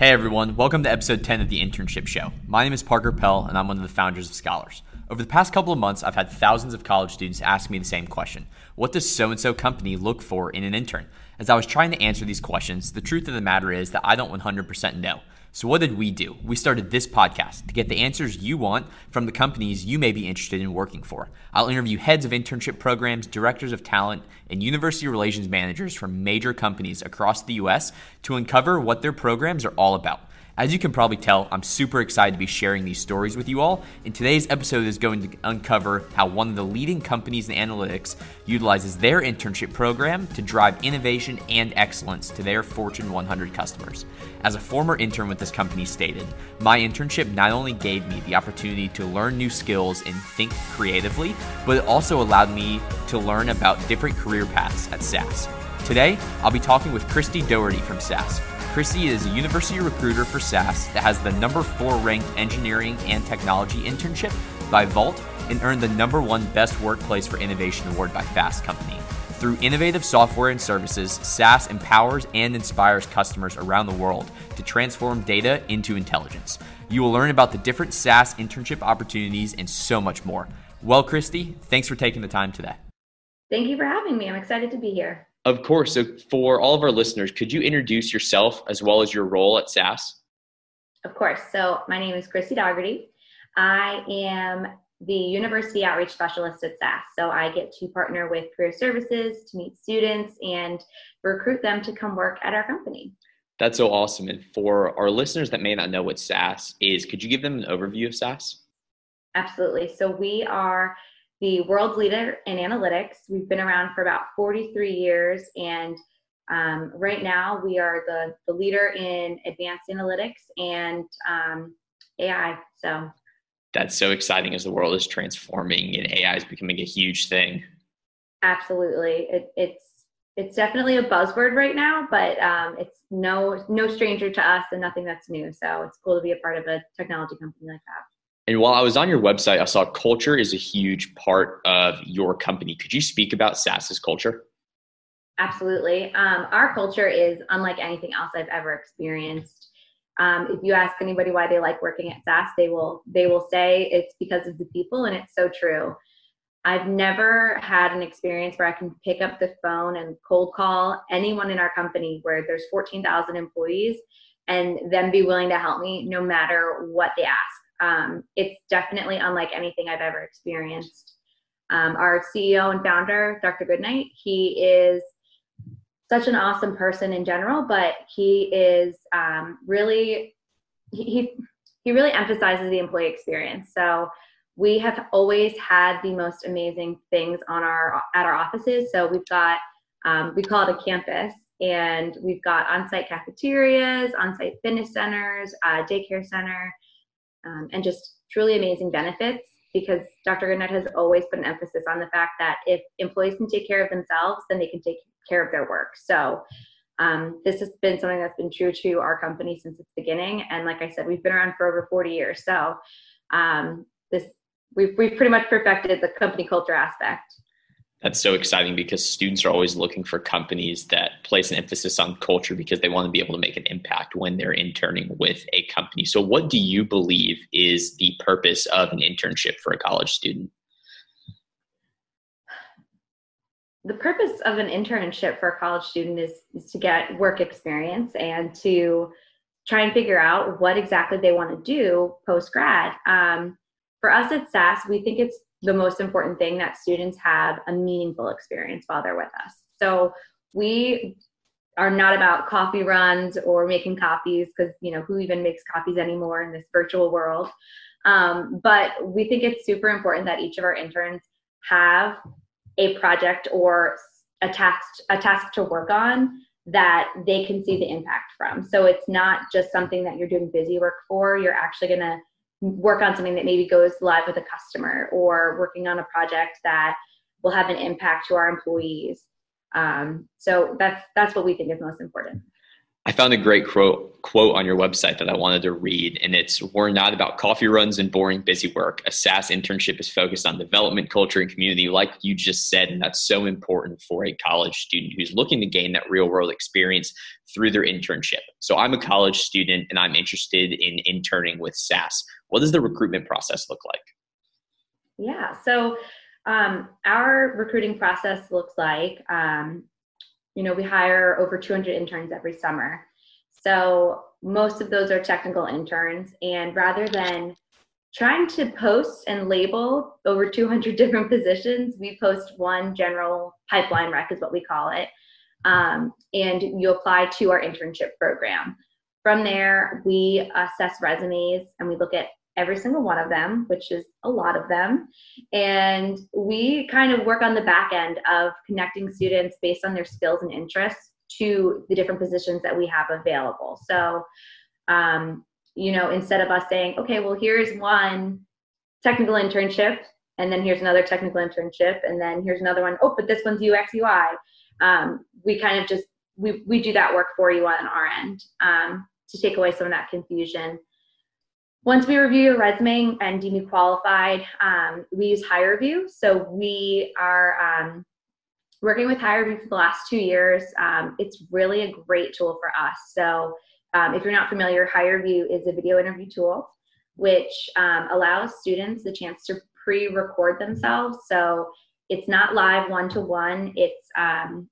Hey everyone, welcome to episode 10 of the Internship Show. My name is Parker Pell, and I'm one of the founders of Scholars. Over the past couple of months, I've had thousands of college students ask me the same question What does so and so company look for in an intern? As I was trying to answer these questions, the truth of the matter is that I don't 100% know. So, what did we do? We started this podcast to get the answers you want from the companies you may be interested in working for. I'll interview heads of internship programs, directors of talent, and university relations managers from major companies across the US to uncover what their programs are all about. As you can probably tell, I'm super excited to be sharing these stories with you all, and today's episode is going to uncover how one of the leading companies in analytics utilizes their internship program to drive innovation and excellence to their Fortune 100 customers. As a former intern with this company stated, my internship not only gave me the opportunity to learn new skills and think creatively, but it also allowed me to learn about different career paths at SAS. Today, I'll be talking with Christie Dougherty from SAS. Christie is a university recruiter for SAS that has the number four ranked engineering and technology internship by Vault and earned the number one best workplace for innovation award by Fast Company. Through innovative software and services, SAS empowers and inspires customers around the world to transform data into intelligence. You will learn about the different SAS internship opportunities and so much more. Well, Christie, thanks for taking the time today. Thank you for having me. I'm excited to be here. Of course. So, for all of our listeners, could you introduce yourself as well as your role at SAS? Of course. So, my name is Christie Dougherty. I am the University Outreach Specialist at SAS. So, I get to partner with career services to meet students and recruit them to come work at our company. That's so awesome. And for our listeners that may not know what SAS is, could you give them an overview of SAS? Absolutely. So, we are the world's leader in analytics. We've been around for about 43 years, and um, right now we are the, the leader in advanced analytics and um, AI. So that's so exciting as the world is transforming and AI is becoming a huge thing. Absolutely, it, it's it's definitely a buzzword right now, but um, it's no no stranger to us and nothing that's new. So it's cool to be a part of a technology company like that. And while I was on your website, I saw culture is a huge part of your company. Could you speak about SAS's culture? Absolutely. Um, our culture is unlike anything else I've ever experienced. Um, if you ask anybody why they like working at SAS, they will they will say it's because of the people, and it's so true. I've never had an experience where I can pick up the phone and cold call anyone in our company where there's 14,000 employees and them be willing to help me no matter what they ask um, it's definitely unlike anything I've ever experienced. Um, our CEO and founder, Dr. Goodnight, he is such an awesome person in general, but he is um, really he he really emphasizes the employee experience. So we have always had the most amazing things on our at our offices. So we've got um, we call it a campus, and we've got on-site cafeterias, on-site fitness centers, uh, daycare center um, and just truly amazing benefits because Dr. Goodnight has always put an emphasis on the fact that if employees can take care of themselves, then they can take care of their work. So um, this has been something that's been true to our company since its beginning. And like I said, we've been around for over 40 years. So um, this we've, we've pretty much perfected the company culture aspect that's so exciting because students are always looking for companies that place an emphasis on culture because they want to be able to make an impact when they're interning with a company. So, what do you believe is the purpose of an internship for a college student? The purpose of an internship for a college student is, is to get work experience and to try and figure out what exactly they want to do post grad. Um, for us at SAS, we think it's the most important thing that students have a meaningful experience while they're with us. So we are not about coffee runs or making copies because you know who even makes copies anymore in this virtual world. Um, but we think it's super important that each of our interns have a project or a task a task to work on that they can see the impact from. So it's not just something that you're doing busy work for. You're actually going to work on something that maybe goes live with a customer or working on a project that will have an impact to our employees. Um, so that's that's what we think is most important. I found a great quote quote on your website that I wanted to read, and it's We're not about coffee runs and boring busy work. A SAS internship is focused on development, culture, and community, like you just said, and that's so important for a college student who's looking to gain that real world experience through their internship. So I'm a college student and I'm interested in interning with SAS. What does the recruitment process look like? Yeah, so um, our recruiting process looks like, um, you know, we hire over 200 interns every summer. So most of those are technical interns. And rather than trying to post and label over 200 different positions, we post one general pipeline rec, is what we call it. Um, and you apply to our internship program. From there, we assess resumes and we look at every single one of them, which is a lot of them. And we kind of work on the back end of connecting students based on their skills and interests to the different positions that we have available. So, um, you know, instead of us saying, okay, well, here's one technical internship, and then here's another technical internship, and then here's another one. Oh, but this one's UX UI. Um, we kind of just we we do that work for you on our end um, to take away some of that confusion. Once we review your resume and deem you qualified, um, we use HireVue. So we are um, working with HireVue for the last two years. Um, it's really a great tool for us. So um, if you're not familiar, HireVue is a video interview tool which um, allows students the chance to pre-record themselves. So it's not live one-to-one. It's um,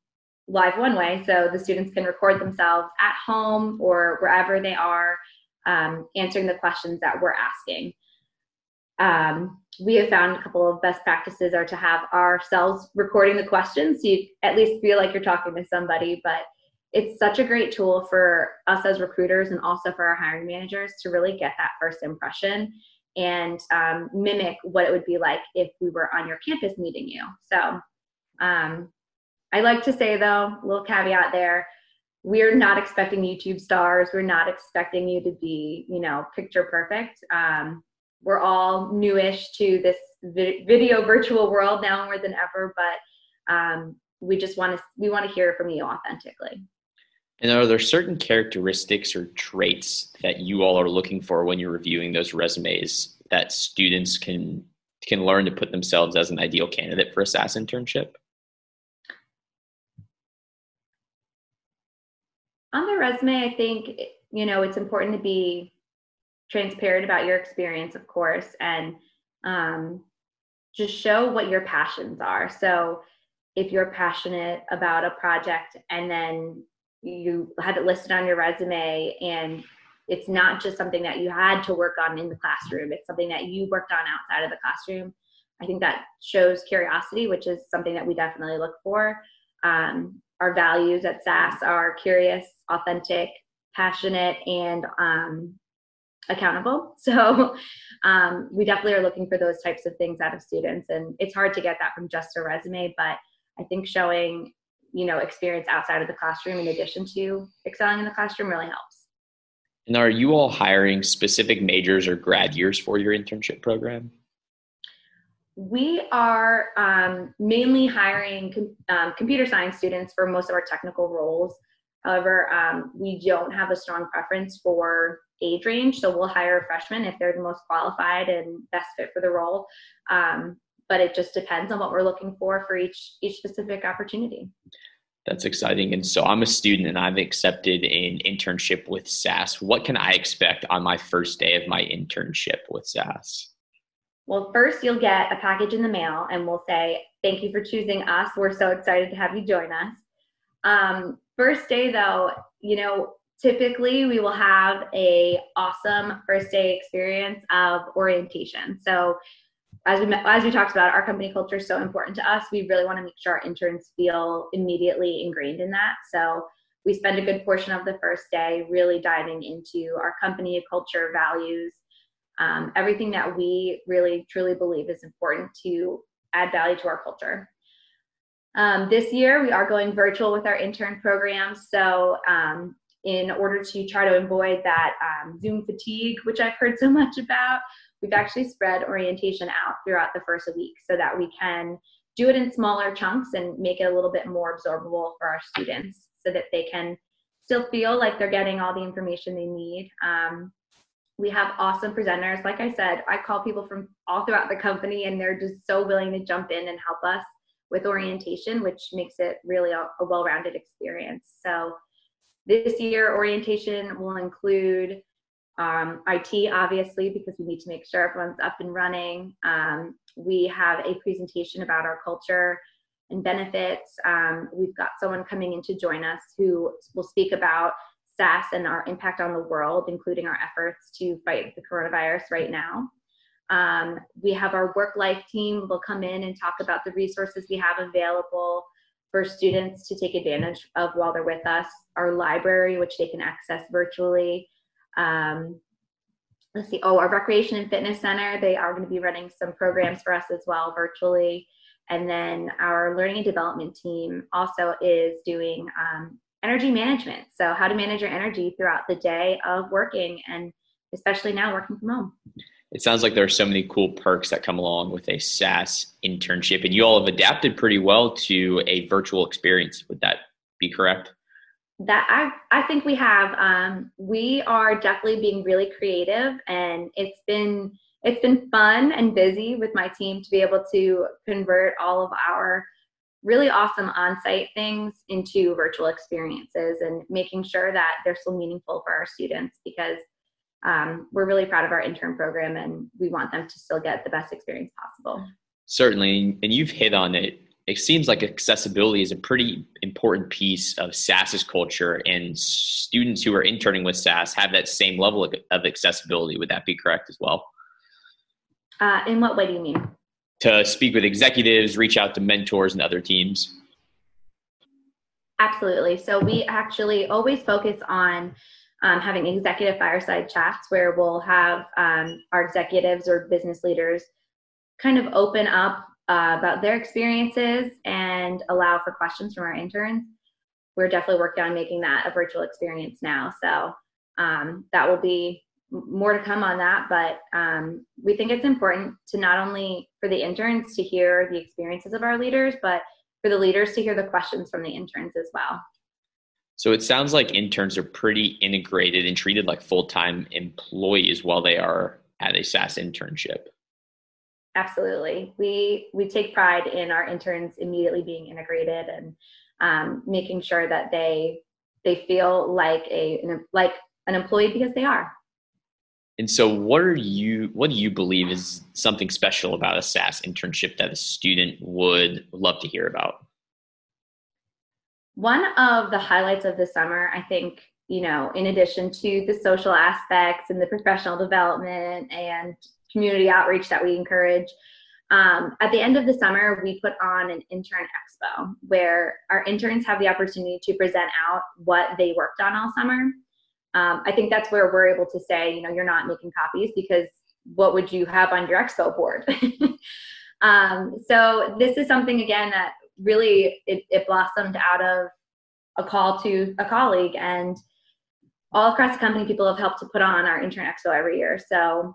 live one way. So the students can record themselves at home or wherever they are um, answering the questions that we're asking. Um, we have found a couple of best practices are to have ourselves recording the questions so you at least feel like you're talking to somebody but it's such a great tool for us as recruiters and also for our hiring managers to really get that first impression and um, mimic what it would be like if we were on your campus meeting you so um, i like to say though a little caveat there we're not expecting youtube stars. We're not expecting you to be you know picture perfect. Um, we're all newish to this vi- video virtual world now more than ever but um, we just want to we want to hear from you authentically. And are there certain characteristics or traits that you all are looking for when you're reviewing those resumes that students can can learn to put themselves as an ideal candidate for a SAS internship? On the resume, I think you know it's important to be transparent about your experience, of course, and um, just show what your passions are. So, if you're passionate about a project and then you have it listed on your resume and it's not just something that you had to work on in the classroom it's something that you worked on outside of the classroom i think that shows curiosity which is something that we definitely look for um, our values at sas are curious authentic passionate and um, accountable. So um, we definitely are looking for those types of things out of students and it's hard to get that from just a resume but i think showing you know experience outside of the classroom in addition to excelling in the classroom really helps. And are you all hiring specific majors or grad years for your internship program we are um, mainly hiring com- um, computer science students for most of our technical roles. However um, we don't have a strong preference for age range so we'll hire freshmen if they're the most qualified and best fit for the role. Um, but it just depends on what we're looking for for each each specific opportunity. That's exciting and so i'm a student and i've accepted an internship with sas what can i expect on my first day of my internship with sas well first you'll get a package in the mail and we'll say thank you for choosing us we're so excited to have you join us um, first day though you know typically we will have a awesome first day experience of orientation so as we as we talked about, our company culture is so important to us. We really want to make sure our interns feel immediately ingrained in that. So we spend a good portion of the first day really diving into our company culture, values, um, everything that we really truly believe is important to add value to our culture. Um, this year, we are going virtual with our intern program. So, um, in order to try to avoid that um, Zoom fatigue, which I've heard so much about, we've actually spread orientation out throughout the first week so that we can do it in smaller chunks and make it a little bit more absorbable for our students so that they can still feel like they're getting all the information they need. Um, we have awesome presenters. Like I said, I call people from all throughout the company, and they're just so willing to jump in and help us with orientation, which makes it really a, well rounded experience. So, this year, orientation will include um, IT, obviously, because we need to make sure everyone's up and running. Um, we have a presentation about our culture and benefits. Um, we've got someone coming in to join us who will speak about SAS and our impact on the world, including our efforts to fight the coronavirus right now. Um, we have our work life team will come in and talk about the resources we have available for students to take advantage of while they're with us. Our library, which they can access virtually. Um, let's see, oh, our recreation and fitness center, they are going to be running some programs for us as well virtually. And then our learning and development team also is doing um, energy management. So, how to manage your energy throughout the day of working, and especially now working from home. It sounds like there are so many cool perks that come along with a SAS internship, and you all have adapted pretty well to a virtual experience. Would that be correct? That I I think we have. Um, we are definitely being really creative, and it's been it's been fun and busy with my team to be able to convert all of our really awesome on-site things into virtual experiences and making sure that they're still meaningful for our students because um, we're really proud of our intern program and we want them to still get the best experience possible certainly and you've hit on it it seems like accessibility is a pretty important piece of SAS's culture, and students who are interning with SAS have that same level of accessibility. Would that be correct as well? Uh, in what way do you mean? To speak with executives, reach out to mentors and other teams. Absolutely. So we actually always focus on um, having executive fireside chats where we'll have um, our executives or business leaders kind of open up uh, about their experiences and allow for questions from our interns. We're definitely working on making that a virtual experience now. So um, that will be more to come on that, but um, we think it's important to not only for the interns to hear the experiences of our leaders, but for the leaders to hear the questions from the interns as well. So it sounds like interns are pretty integrated and treated like full time employees while they are at a SAS internship. Absolutely, we we take pride in our interns immediately being integrated and um, making sure that they they feel like a like an employee because they are. And so, what are you? What do you believe is something special about a SAS internship that a student would love to hear about? One of the highlights of the summer, I think, you know, in addition to the social aspects and the professional development and community outreach that we encourage, um, at the end of the summer, we put on an intern expo where our interns have the opportunity to present out what they worked on all summer um, I think that's where we're able to say, you know, you're not making copies because what would you have on your expo board? um, so this is something again that really it, it blossomed out of a call to a colleague and all across the company people have helped to put on our intern expo every year. So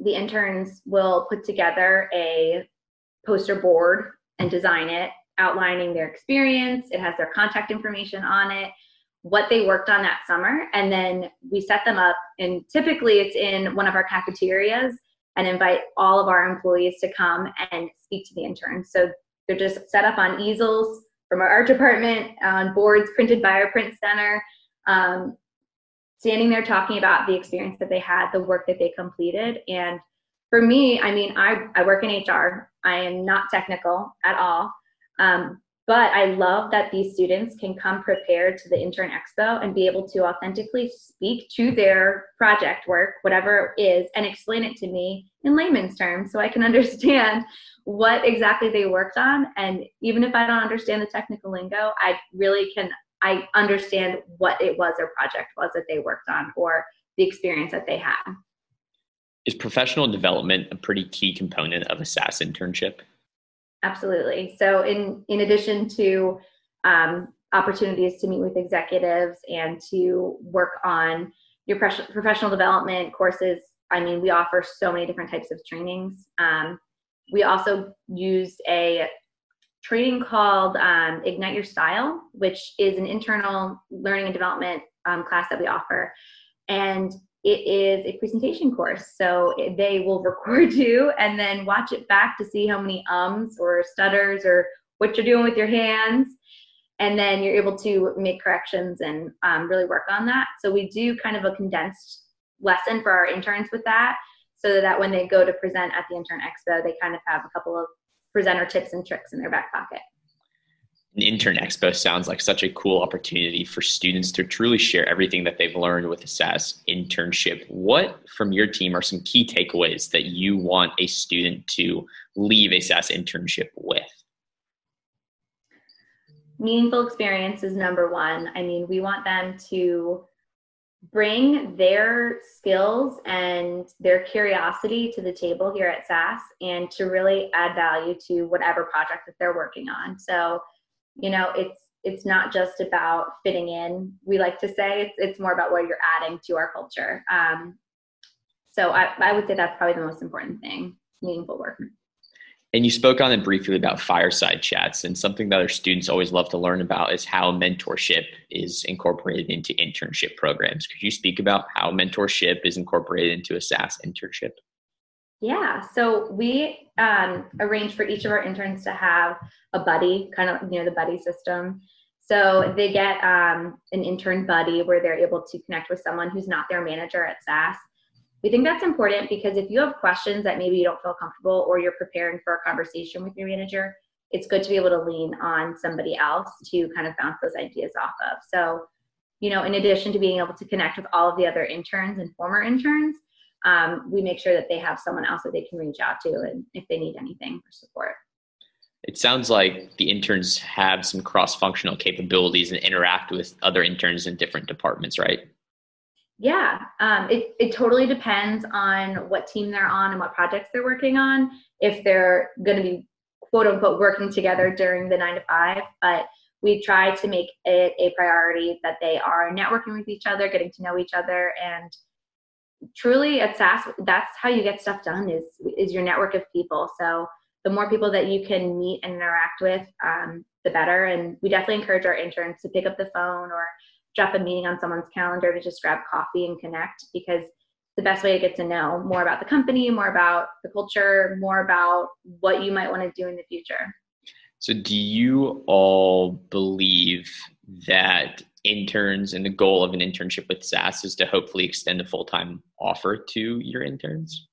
the interns will put together a poster board and design it outlining their experience. It has their contact information on it what they worked on that summer and then we set them up and typically it's in one of our cafeterias and invite all of our employees to come and speak to the interns. So they're just set up on easels from our art department on boards printed by our print center um, standing there talking about the experience that they had the work that they completed. And for me i mean i, I work in hr i am not technical at all. Um, but I love that these students can come prepared to the Intern Expo and be able to authentically speak to their project work, whatever it is, and explain it to me in layman's terms so I can understand what exactly they worked on. And even if I don't understand the technical lingo, I really can I understand what it was their project was that they worked on or the experience that they had. Is professional development a pretty key component of a SAS internship? Absolutely. So, in in addition to um, opportunities to meet with executives and to work on your professional development courses, I mean, we offer so many different types of trainings. Um, we also use a training called um, Ignite Your Style, which is an internal learning and development um, class that we offer. And it is a presentation course. So they will record you and then watch it back to see how many ums or stutters or what you're doing with your hands. And then you're able to make corrections and um, really work on that. So we do kind of a condensed lesson for our interns with that so that when they go to present at the intern expo, they kind of have a couple of presenter tips and tricks in their back pocket. An intern expo sounds like such a cool opportunity for students to truly share everything that they've learned with a SAS internship. What from your team are some key takeaways that you want a student to leave a SAS internship with? Meaningful experience is number one. I mean, we want them to bring their skills and their curiosity to the table here at SAS and to really add value to whatever project that they're working on. So, you know, it's it's not just about fitting in. We like to say it's it's more about what you're adding to our culture. Um, so I, I would say that's probably the most important thing, meaningful work. And you spoke on it briefly about fireside chats, and something that our students always love to learn about is how mentorship is incorporated into internship programs. Could you speak about how mentorship is incorporated into a SAS internship? Yeah, so we um, arrange for each of our interns to have a buddy, kind of you know the buddy system. So they get um, an intern buddy where they're able to connect with someone who's not their manager at SAS we think that's important because if you have questions that maybe you don't feel comfortable or you're preparing for a conversation with your manager, it's good to be able to lean on somebody else to kind of bounce those ideas off of. So, you know, in addition to being able to connect with all of the other interns and former interns, um, we make sure that they have someone else that they can reach out to and if they need anything for support. It sounds like the interns have some cross functional capabilities and interact with other interns in different departments, right? Yeah, um, it, it totally depends on what team they're on and what projects they're working on. If they're going to be quote unquote working together during the nine to five, but we try to make it a priority that they are networking with each other, getting to know each other, and truly at SAS, that's how you get stuff done is is your network of people. So the more people that you can meet and interact with, um, the better. And we definitely encourage our interns to pick up the phone or drop a meeting on someone's calendar to just grab coffee and connect because the best way to get to know more about the company, more about the culture, more about what you might want to do in the future. So, do you all believe that interns and the goal of an internship with SAS is to hopefully extend a full time offer to your interns?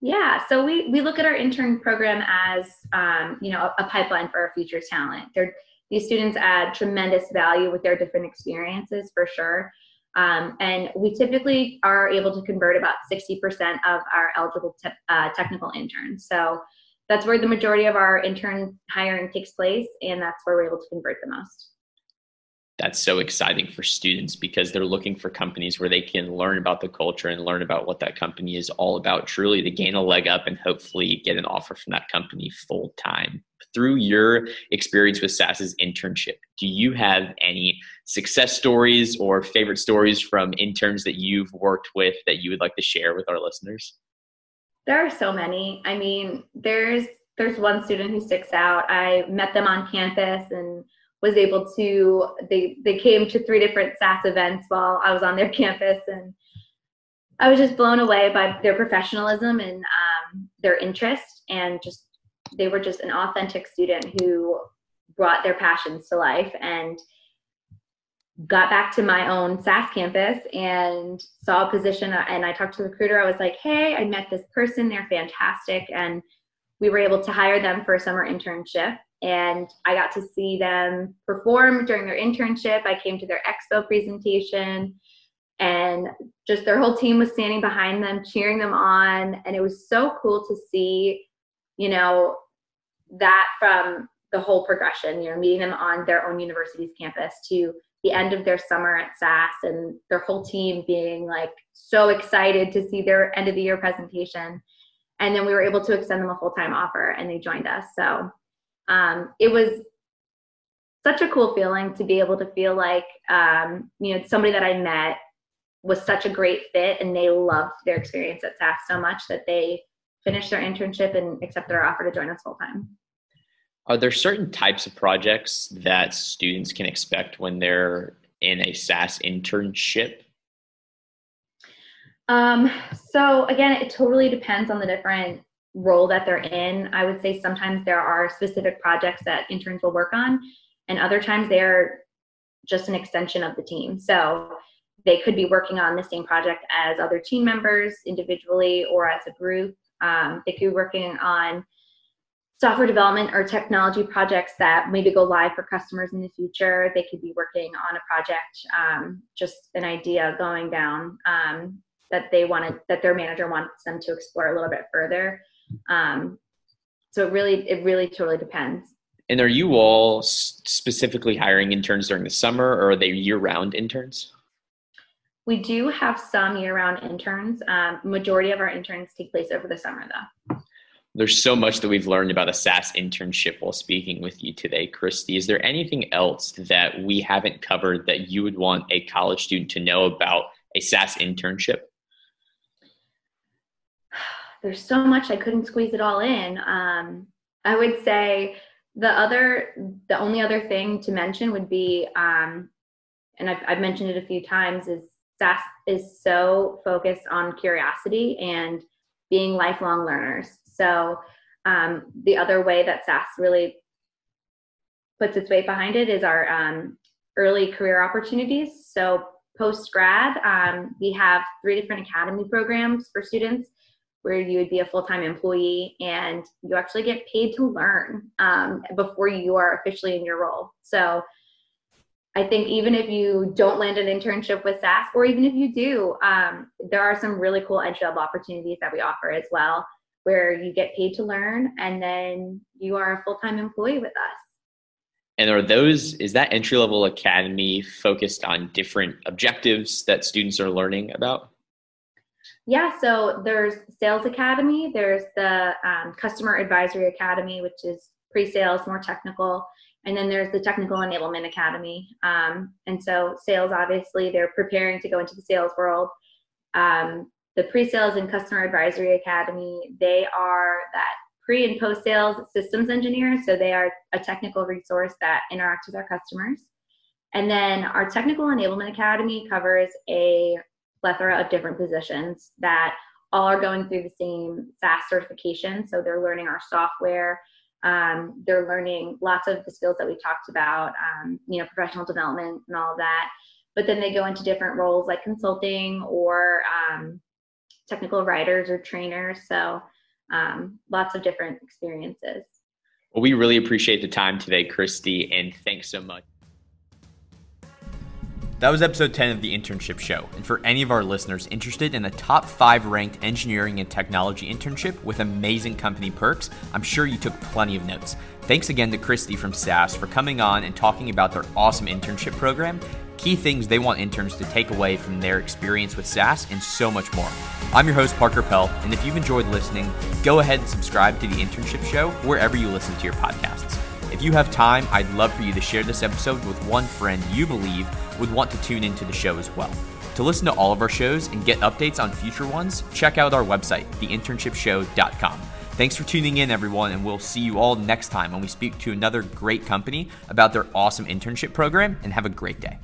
Yeah, so we, we look at our intern program as um, you know a, a pipeline for our future talent. They're these students add tremendous value with their different experiences for sure. Um, and we typically are able to convert about 60% of our eligible te- uh, technical interns. So that's where the majority of our intern hiring takes place, and that's where we're able to convert the most that's so exciting for students because they're looking for companies where they can learn about the culture and learn about what that company is all about truly to gain a leg up and hopefully get an offer from that company full time through your experience with SAS's internship do you have any success stories or favorite stories from interns that you've worked with that you would like to share with our listeners? There are so many. I mean there's there's one student who sticks out. I met them on campus and was able to they they came to three different SAS events while I was on their campus and I was just blown away by their professionalism and um, their interest and just they were just an authentic student who brought their passions to life and got back to my own SAS campus and saw a position and I talked to the recruiter. I was like, hey, I met this person, they're fantastic. And we were able to hire them for a summer internship and I got to see them perform during their internship. I came to their expo presentation and just their whole team was standing behind them cheering them on. And it was so cool to see you know that from the whole progression you know meeting them on their own university's campus to the end of their summer at SAS and their whole team being like so excited to see their end of the year presentation. And then we were able to extend them a full-time offer and they joined us. So um, it was such a cool feeling to be able to feel like um, you know somebody that I met was such a great fit and they loved their experience at SAS so much that they finished their internship and accepted our offer to join us full time. Are there certain types of projects that students can expect when they're in a SAS internship? Um, so again, it totally depends on the different role that they're in. I would say sometimes there are specific projects that interns will work on, and other times they're just an extension of the team. So they could be working on the same project as other team members individually or as a group. Um, they could be working on software development or technology projects that maybe go live for customers in the future. They could be working on a project, um, just an idea going down um, that they wanted, that their manager wants them to explore a little bit further. Um, so it really, it really totally depends. And are you all specifically hiring interns during the summer, or are they year-round interns? We do have some year-round interns. Um, majority of our interns take place over the summer, though there's so much that we've learned about a SAS internship while speaking with you today, Christie. Is there anything else that we haven't covered that you would want a college student to know about a SAS internship? There's so much I couldn't squeeze it all in. Um, I would say the other, the only other thing to mention would be, um, and I've, I've mentioned it a few times, is SAS is so focused on curiosity and being lifelong learners. So um, the other way that SAS really puts its weight behind it is our um, early career opportunities. So post grad, um, we have three different academy programs for students where you would be a full-time employee and you actually get paid to learn um, before you are officially in your role. So I think even if you don't land an internship with sas or even if you do, um, there are some really cool entry level opportunities that we offer as well where you get paid to learn and then you are a full-time employee with us and are those is that entry level academy focused on different objectives that students are learning about yeah so there's sales academy there's the um, customer advisory academy which is pre-sales more technical and then there's the technical enablement academy. Um, and so sales obviously they're preparing to go into the sales world. Um, the pre-sales and customer advisory academy they are that pre and post sales systems engineers so they are a technical resource that interacts with our customers. And then our technical enablement academy covers a plethora of different positions that all are going through the same SAS certification. So they're learning our software. Um, they're learning lots of the skills that we talked about, um, you know, professional development and all of that. But then they go into different roles like consulting or um, technical writers or trainers. So um, lots of different experiences. Well, we really appreciate the time today, Christie, and thanks so much. That was episode 10 of the Internship Show. And for any of our listeners interested in a top five ranked engineering and technology internship with amazing company perks, I'm sure you took plenty of notes. Thanks again to Christie from SAS for coming on and talking about their awesome internship program key things they want interns to take away from their experience with SAS, and so much more. I'm your host, Parker Pell, and if you've enjoyed listening, go ahead and subscribe to the Internship Show wherever you listen to your podcasts. If you have time, I'd love for you to share this episode with one friend you believe would want to tune into the show as well. To listen to all of our shows and get updates on future ones, check out our website, theinternshipshow.com. Thanks for tuning in, everyone, and we'll see you all next time when we speak to another great company about their awesome internship program. And have a great day.